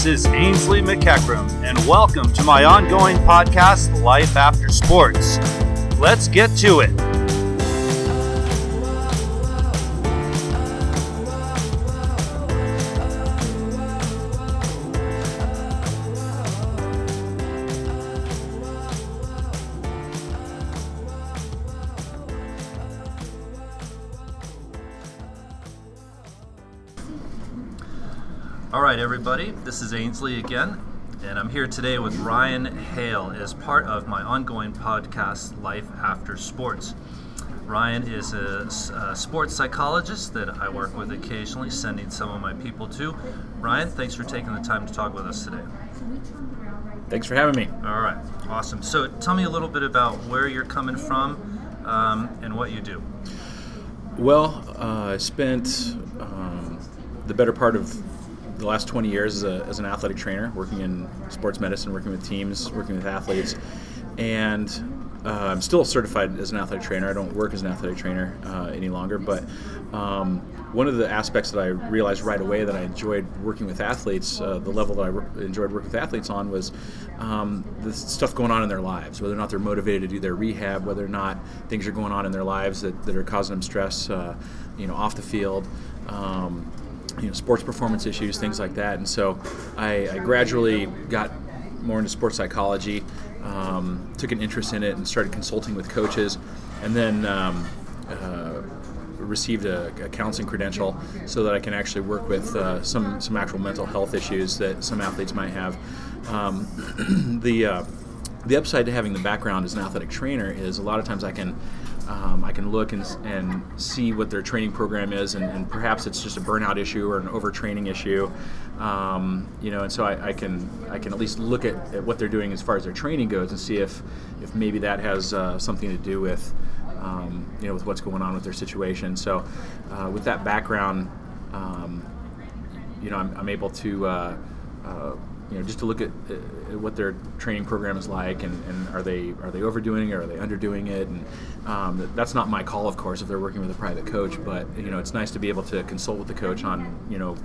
This is Ainsley McEachram, and welcome to my ongoing podcast, Life After Sports. Let's get to it. All right, everybody, this is Ainsley again, and I'm here today with Ryan Hale as part of my ongoing podcast, Life After Sports. Ryan is a, a sports psychologist that I work with occasionally, sending some of my people to. Ryan, thanks for taking the time to talk with us today. Thanks for having me. All right, awesome. So, tell me a little bit about where you're coming from um, and what you do. Well, uh, I spent um, the better part of the last 20 years as, a, as, an athletic trainer, working in sports medicine, working with teams, working with athletes, and uh, I'm still certified as an athletic trainer. I don't work as an athletic trainer uh, any longer, but um, one of the aspects that I realized right away that I enjoyed working with athletes, uh, the level that I re- enjoyed working with athletes on, was um, the stuff going on in their lives, whether or not they're motivated to do their rehab, whether or not things are going on in their lives that, that are causing them stress, uh, you know, off the field. Um, you know, sports performance issues, things like that. And so I, I gradually got more into sports psychology, um, took an interest in it, and started consulting with coaches, and then um, uh, received a, a, counseling credential so that I can actually work with uh, some some actual mental health issues that some athletes might have. Um, the uh, the upside to having the background as an athletic trainer is a lot of times I can um, I can look and, and see what their training program is, and, and, perhaps it's just a burnout issue or an overtraining issue, um, you know. And so I, I, can I can at least look at, at, what they're doing as far as their training goes, and see if if maybe that has uh, something to do with um, you know with what's going on with their situation. So uh, with that background, um, you know, I'm, I'm able to. Uh, uh you know, just to look at, uh, what their training program is like, and, and, are they are they overdoing it, or are they underdoing it? And um, that's not my call, of course, if they're working with a private coach. But you know, it's nice to be able to consult with the coach on you know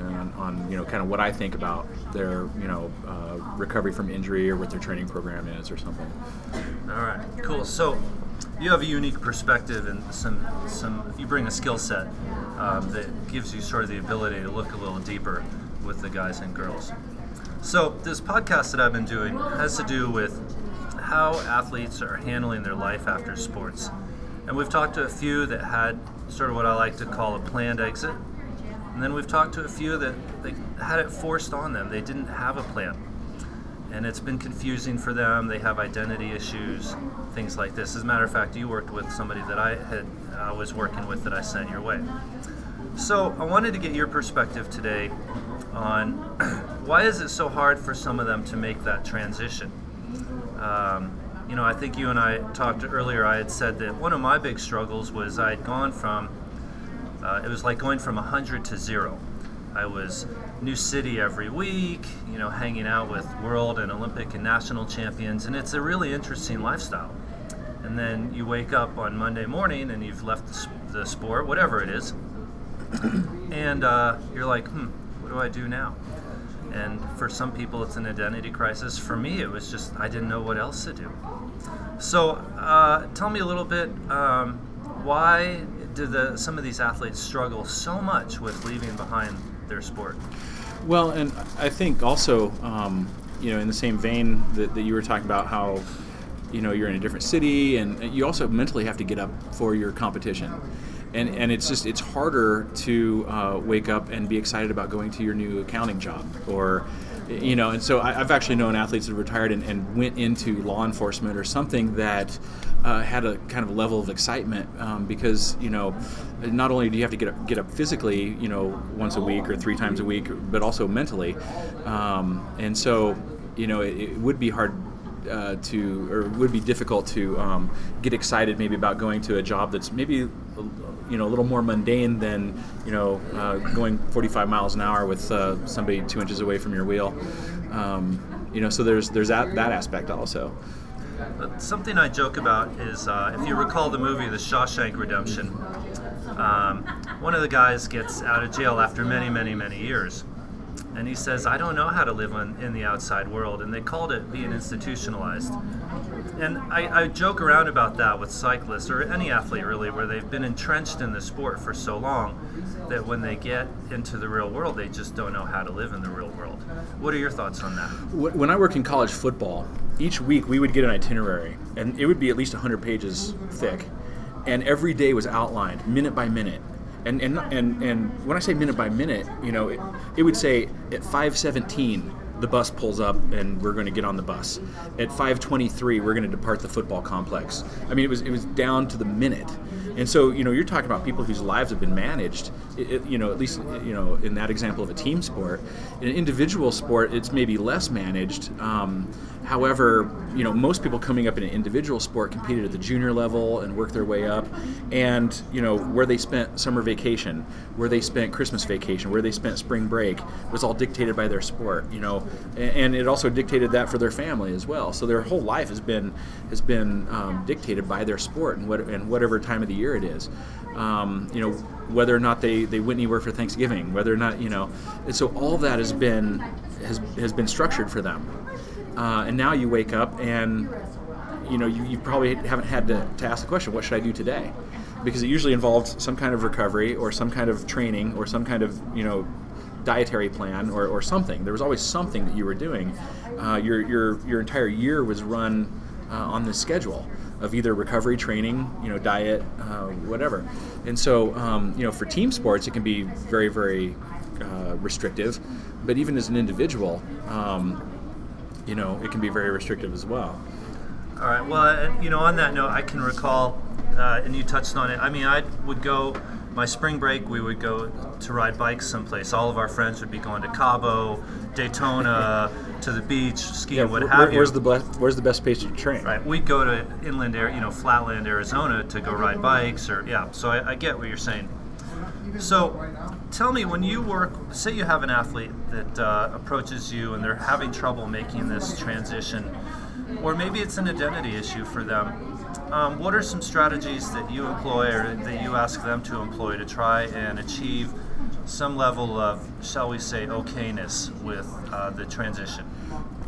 on, on you know kind of what I think about their you know uh, recovery from injury or what their training program is or something. All right, cool. So you have a unique perspective and some some you bring a skill set um, that gives you sort of the ability to look a little deeper with the guys and girls. So, this podcast that I've been doing has to do with how athletes are handling their life after sports. And we've talked to a few that had sort of what I like to call a planned exit. And then we've talked to a few that they had it forced on them. They didn't have a plan. And it's been confusing for them. They have identity issues, things like this. As a matter of fact, you worked with somebody that I had I was working with that I sent your way. So I wanted to get your perspective today on why is it so hard for some of them to make that transition. Um, you know, I think you and I talked earlier. I had said that one of my big struggles was I had gone from uh, it was like going from 100 to zero. I was new city every week, you know, hanging out with world and Olympic and national champions, and it's a really interesting lifestyle. And then you wake up on Monday morning and you've left the, sport, whatever it is, and uh, you're like, hmm, do I do now? And for some people, it's an identity crisis. For me, it was just I didn't know what else to do. So, uh, tell me a little bit um, why do the, some of these athletes struggle so much with leaving behind their sport? Well, and I think also, um, you know, in the same vein that, that you were talking about how you know you're in a different city and you also mentally have to get up for your competition and and it's just it's harder to uh, wake up and be excited about going to your new accounting job or you know and so I, have actually known athletes that retired and, and, went into law enforcement or something that uh, had a kind of level of excitement um, because you know not only do you have to get up, get up physically you know once a week or three times a week but also mentally um, and so you know it, it would be hard uh, to, or would be difficult to um, get excited maybe about going to a job that's maybe you know a little more mundane than you know uh, going 45 miles an hour with uh, somebody two inches away from your wheel. Um, you know, so there's there's that that aspect also. Something I joke about is uh, if you recall the movie The Shawshank Redemption, um, one of the guys gets out of jail after many, many, many years, and he says, I don't know how to live on, in the outside world. And they called it being institutionalized. And I, I joke around about that with cyclists or any athlete really, where they've been entrenched in the sport for so long that when they get into the real world, they just don't know how to live in the real world. What are your thoughts on that? When I work in college football, each week we would get an itinerary, and it would be at least 100 pages thick, and every day was outlined minute by minute. And, and, and, and when I say minute by minute, you know, it, it would say at 517, the bus pulls up and we're going to get on the bus. At 5:23, we're going to depart the football complex. I mean, it was it was down to the minute. And so, you know, you're talking about people whose lives have been managed. It, you know, at least you know in that example of a team sport. In an individual sport, it's maybe less managed. Um, however, you know, most people coming up in an individual sport competed at the junior level and worked their way up. And you know, where they spent summer vacation, where they spent Christmas vacation, where they spent spring break was all dictated by their sport. You know, and it also dictated that for their family as well. So their whole life has been has been um, dictated by their sport and what and whatever time of the year it is. Um, you know, whether or not they, they went anywhere for Thanksgiving, whether or not you know, and so all that has been has has been structured for them. Uh, and now you wake up and you know you, you probably haven't had to, to ask the question, what should I do today? Because it usually involved some kind of recovery or some kind of training or some kind of you know dietary plan or, or something. There was always something that you were doing. Uh, your, your, your entire year was run uh, on this schedule of either recovery training, you know, diet, uh, whatever. And so, um, you know, for team sports, it can be very, very uh, restrictive. But even as an individual, um, you know, it can be very restrictive as well. All right. Well, you know, on that note, I can recall, uh, and you touched on it. I mean, I would go my spring break, we would go to ride bikes someplace. All of our friends would be going to Cabo, Daytona, to the beach, skiing, yeah, what where, have you. Where's the best, Where's the best place to train? Right. We'd go to inland, air, you know, flatland Arizona to go ride bikes, or yeah. So I, I get what you're saying. So, tell me when you work. Say you have an athlete that uh, approaches you and they're having trouble making this transition, or maybe it's an identity issue for them um, what are some strategies that you employ or that you ask them to employ to try and achieve some level of, shall we say, okayness with uh, the transition?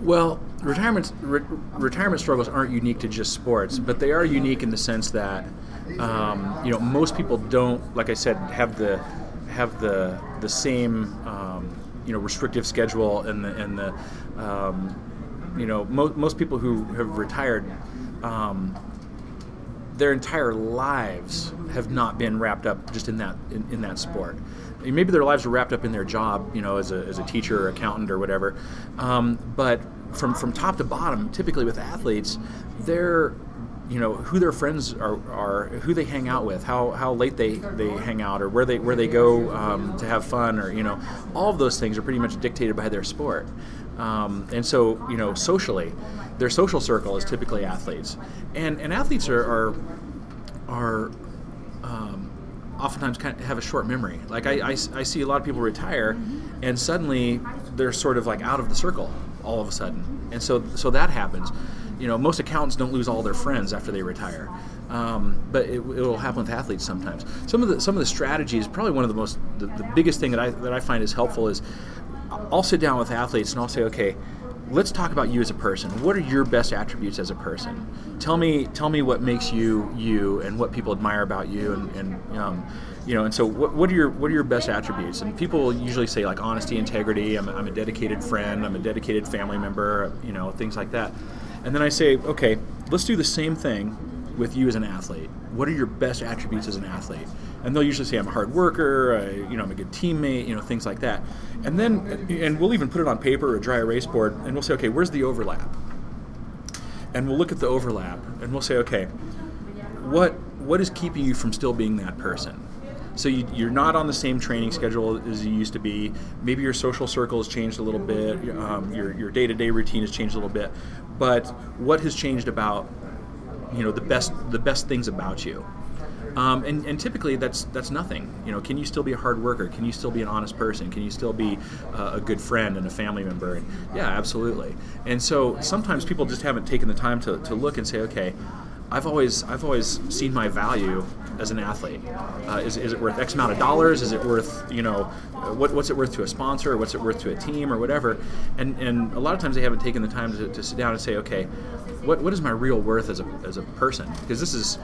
Well, retirement re- retirement struggles aren't unique to just sports, but they are unique in the sense that um, you know most people don't, like I said, have the have the the same um, you know restrictive schedule and the and the um, you know mo- most people who have retired um, their entire lives have not been wrapped up just in that in, in that sport. Maybe their lives are wrapped up in their job, you know, as a, as a teacher or accountant or whatever. Um, but from from top to bottom, typically with athletes, they're you know who their friends are, are who they hang out with, how, how late they, they hang out, or where they where they go um, to have fun, or you know, all of those things are pretty much dictated by their sport. Um, and so, you know, socially, their social circle is typically athletes, and and athletes are are, are um, oftentimes kind of have a short memory. Like I, I, I, see a lot of people retire, and suddenly they're sort of like out of the circle all of a sudden, and so so that happens. You know, most accountants don't lose all their friends after they retire, um, but it, will happen with athletes sometimes. Some of the some of the strategies, probably one of the most the, the biggest thing that I that I find is helpful is I'll sit down with athletes and I'll say, okay, let's talk about you as a person. What are your best attributes as a person? Tell me, tell me what makes you you, and what people admire about you, and, and um, you know. And so, what, what, are your what are your best attributes? And people usually say like honesty, integrity. I'm, I'm a dedicated friend. I'm a dedicated family member. You know, things like that. And then I say, okay, let's do the same thing with you as an athlete. What are your best attributes as an athlete? and they'll usually say I'm a hard worker, I, you know, I'm a good teammate, you know, things like that. And then, and we'll even put it on paper or a dry erase board, and we'll say, okay, where's the overlap? And we'll look at the overlap, and we'll say, okay, what what is keeping you from still being that person? So you, are not on the same training schedule as you used to be. Maybe your social circle has changed a little bit. Um, your your day to day routine has changed a little bit. But what has changed about you know the best the best things about you? Um, and, and, typically that's that's nothing. You know, can you still be a hard worker? Can you still be an honest person? Can you still be uh, a good friend and a family member? And yeah, absolutely. And so sometimes people just haven't taken the time to, to look and say, okay, I've always I've always seen my value as an athlete. Uh, is, is it worth X amount of dollars? Is it worth you know what, what's it worth to a sponsor? Or what's it worth to a team or whatever? And and a lot of times they haven't taken the time to, to sit down and say, okay, what what is my real worth as a as a person? Because this is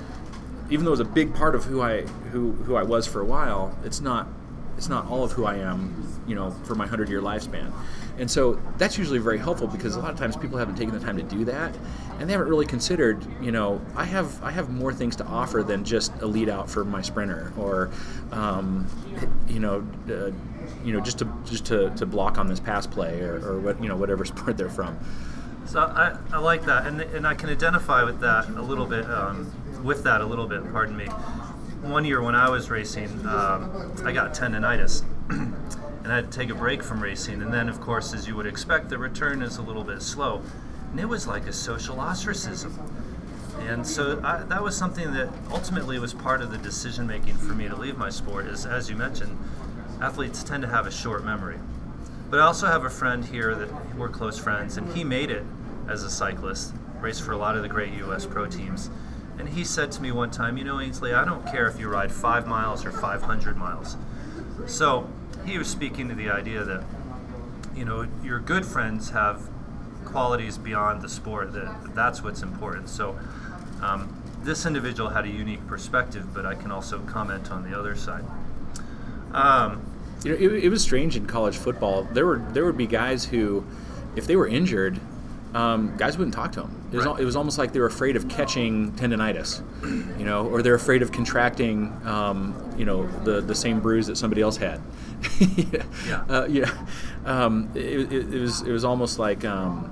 even though it's a big part of who I who who I was for a while, it's not it's not all of who I am, you know, for my hundred year lifespan. And so that's usually very helpful because a lot of times people haven't taken the time to do that, and they haven't really considered, you know, I have I have more things to offer than just a lead out for my sprinter or, um, you know, uh, you know, just to just to, to block on this pass play or, or what you know whatever sport they're from. So I, I like that, and and I can identify with that a little bit. Um, with that a little bit. Pardon me. One year when I was racing, um, I got tendonitis. and I had to take a break from racing. And then, of course, as you would expect, the return is a little bit slow. And it was like a social ostracism. And so I, that was something that ultimately was part of the decision making for me to leave my sport. Is as you mentioned, athletes tend to have a short memory. But I also have a friend here that we're close friends, and he made it as a cyclist, raced for a lot of the great U.S. pro teams. And he said to me one time, You know, Ainsley, I don't care if you ride five miles or 500 miles. So he was speaking to the idea that, you know, your good friends have qualities beyond the sport, that that's what's important. So um, this individual had a unique perspective, but I can also comment on the other side. Um, you know, it, it was strange in college football. There were there would be guys who, if they were injured, um, guys wouldn't talk to them. It was, right. it was, almost like they were afraid of catching tendonitis, you know, or they're afraid of contracting, um, you know, the, the same bruise that somebody else had. yeah. Uh, yeah. Um, it, it, it, was it was almost like um,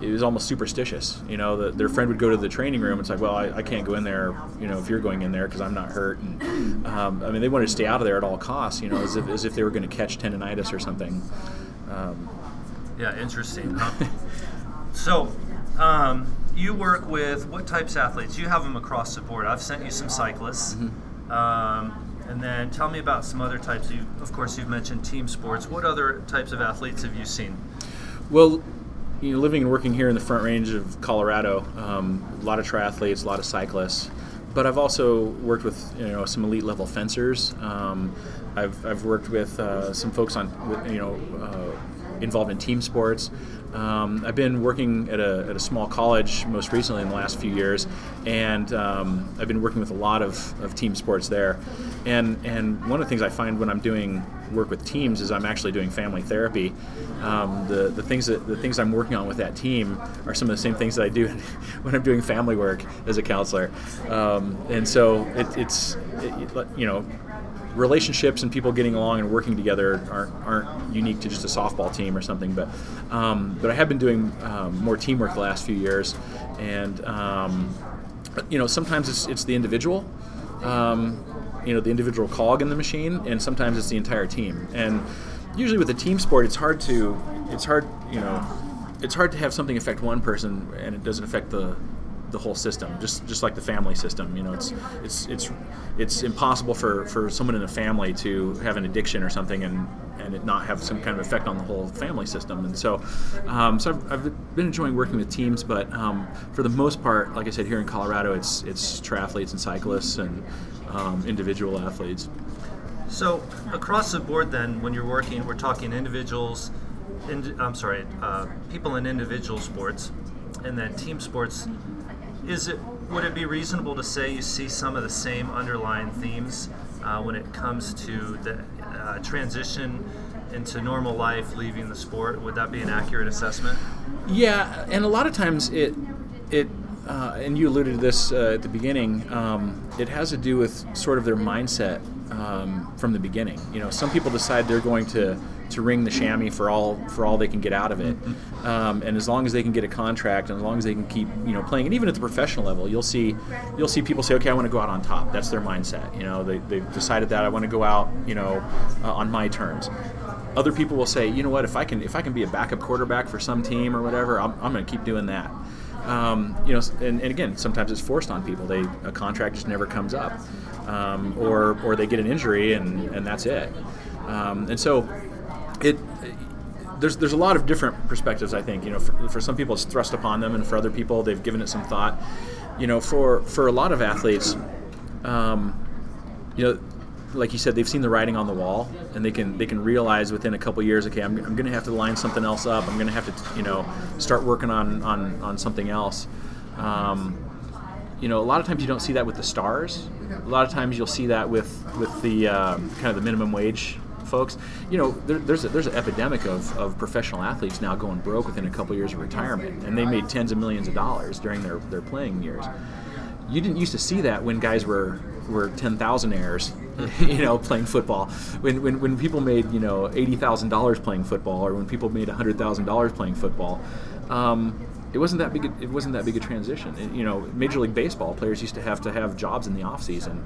it was almost superstitious. You know, that their friend would go to the training room. It's like, well, I, I can't go in there. You know, if you're going in there because I'm not hurt. And um, I mean, they wanted to stay out of there at all costs. You know, as if as if they were going to catch tendonitis or something. Um, yeah, interesting. Huh? So, um, you work with what types of athletes? You have them across the board. I've sent you some cyclists. Mm-hmm. Um, and then tell me about some other types. You, of course, you've mentioned team sports. What other types of athletes have you seen? Well, you know, living and working here in the Front Range of Colorado, um, a lot of triathletes, a lot of cyclists. But I've also worked with you know some elite level fencers. Um, I've, I've worked with uh, some folks on you know uh, involved in team sports. Um, I've been working at a, at a small college most recently in the last few years, and um, I've been working with a lot of, of team sports there. And, and one of the things I find when I'm doing work with teams is I'm actually doing family therapy. Um, the, the, things that, the things I'm working on with that team are some of the same things that I do when I'm doing family work as a counselor. Um, and so it, it's, it, you know, relationships and people getting along and working together aren't, aren't unique to just a softball team or something. But um, but I have been doing um, more teamwork the last few years, and um, you know sometimes it's it's the individual. Um, you know the individual cog in the machine, and sometimes it's the entire team. And usually with a team sport, it's hard to it's hard you know it's hard to have something affect one person and it doesn't affect the the whole system, just just like the family system. You know, it's it's it's it's impossible for, for someone in a family to have an addiction or something and and it not have some kind of effect on the whole family system. And so, um, so I've, I've, been enjoying working with teams, but um, for the most part, like I said, here in Colorado, it's it's triathletes and cyclists and um, individual athletes. So across the board, then, when you're working, we're talking individuals. In, I'm sorry, uh, people in individual sports, and then team sports is it would it be reasonable to say you see some of the same underlying themes uh, when it comes to the uh, transition into normal life, leaving the sport? Would that be an accurate assessment? Yeah, and a lot of times it it uh, and you alluded to this uh, at the beginning. Um, it has to do with sort of their mindset um, from the beginning. You know, some people decide they're going to to wring the chamois for all for all they can get out of it, um, and as long as they can get a contract, and as long as they can keep you know playing, and even at the professional level, you'll see you'll see people say, okay, I want to go out on top. That's their mindset. You know, they they've decided that I want to go out, you know, uh, on my terms. Other people will say, you know what, if I can if I can be a backup quarterback for some team or whatever, I'm, I'm going to keep doing that. Um, you know, and, and, again, sometimes it's forced on people. They a contract just never comes up, um, or or they get an injury and and that's it. Um, and so, it there's there's a lot of different perspectives. I think you know, for, for, some people it's thrust upon them, and for other people they've given it some thought. you know, for for a lot of athletes, um, you know, like you said, they've seen the writing on the wall, and they can they can realize within a couple years, okay, I'm, I'm going to have to line something else up. I'm going to have to, you know, start working on on, on something else. Um, you know, a lot of times you don't see that with the stars. A lot of times you'll see that with with the um, kind of the minimum wage folks. You know, there, there's a, there's an epidemic of, of professional athletes now going broke within a couple years of retirement, and they made tens of millions of dollars during their, their playing years. You didn't used to see that when guys were were ten thousandaires, you know, playing football. When, when when people made you know eighty thousand dollars playing football, or when people made hundred thousand dollars playing football. Um, it wasn't that big. A, it wasn't that big a transition. It, you know, Major League Baseball players used to have to have jobs in the off season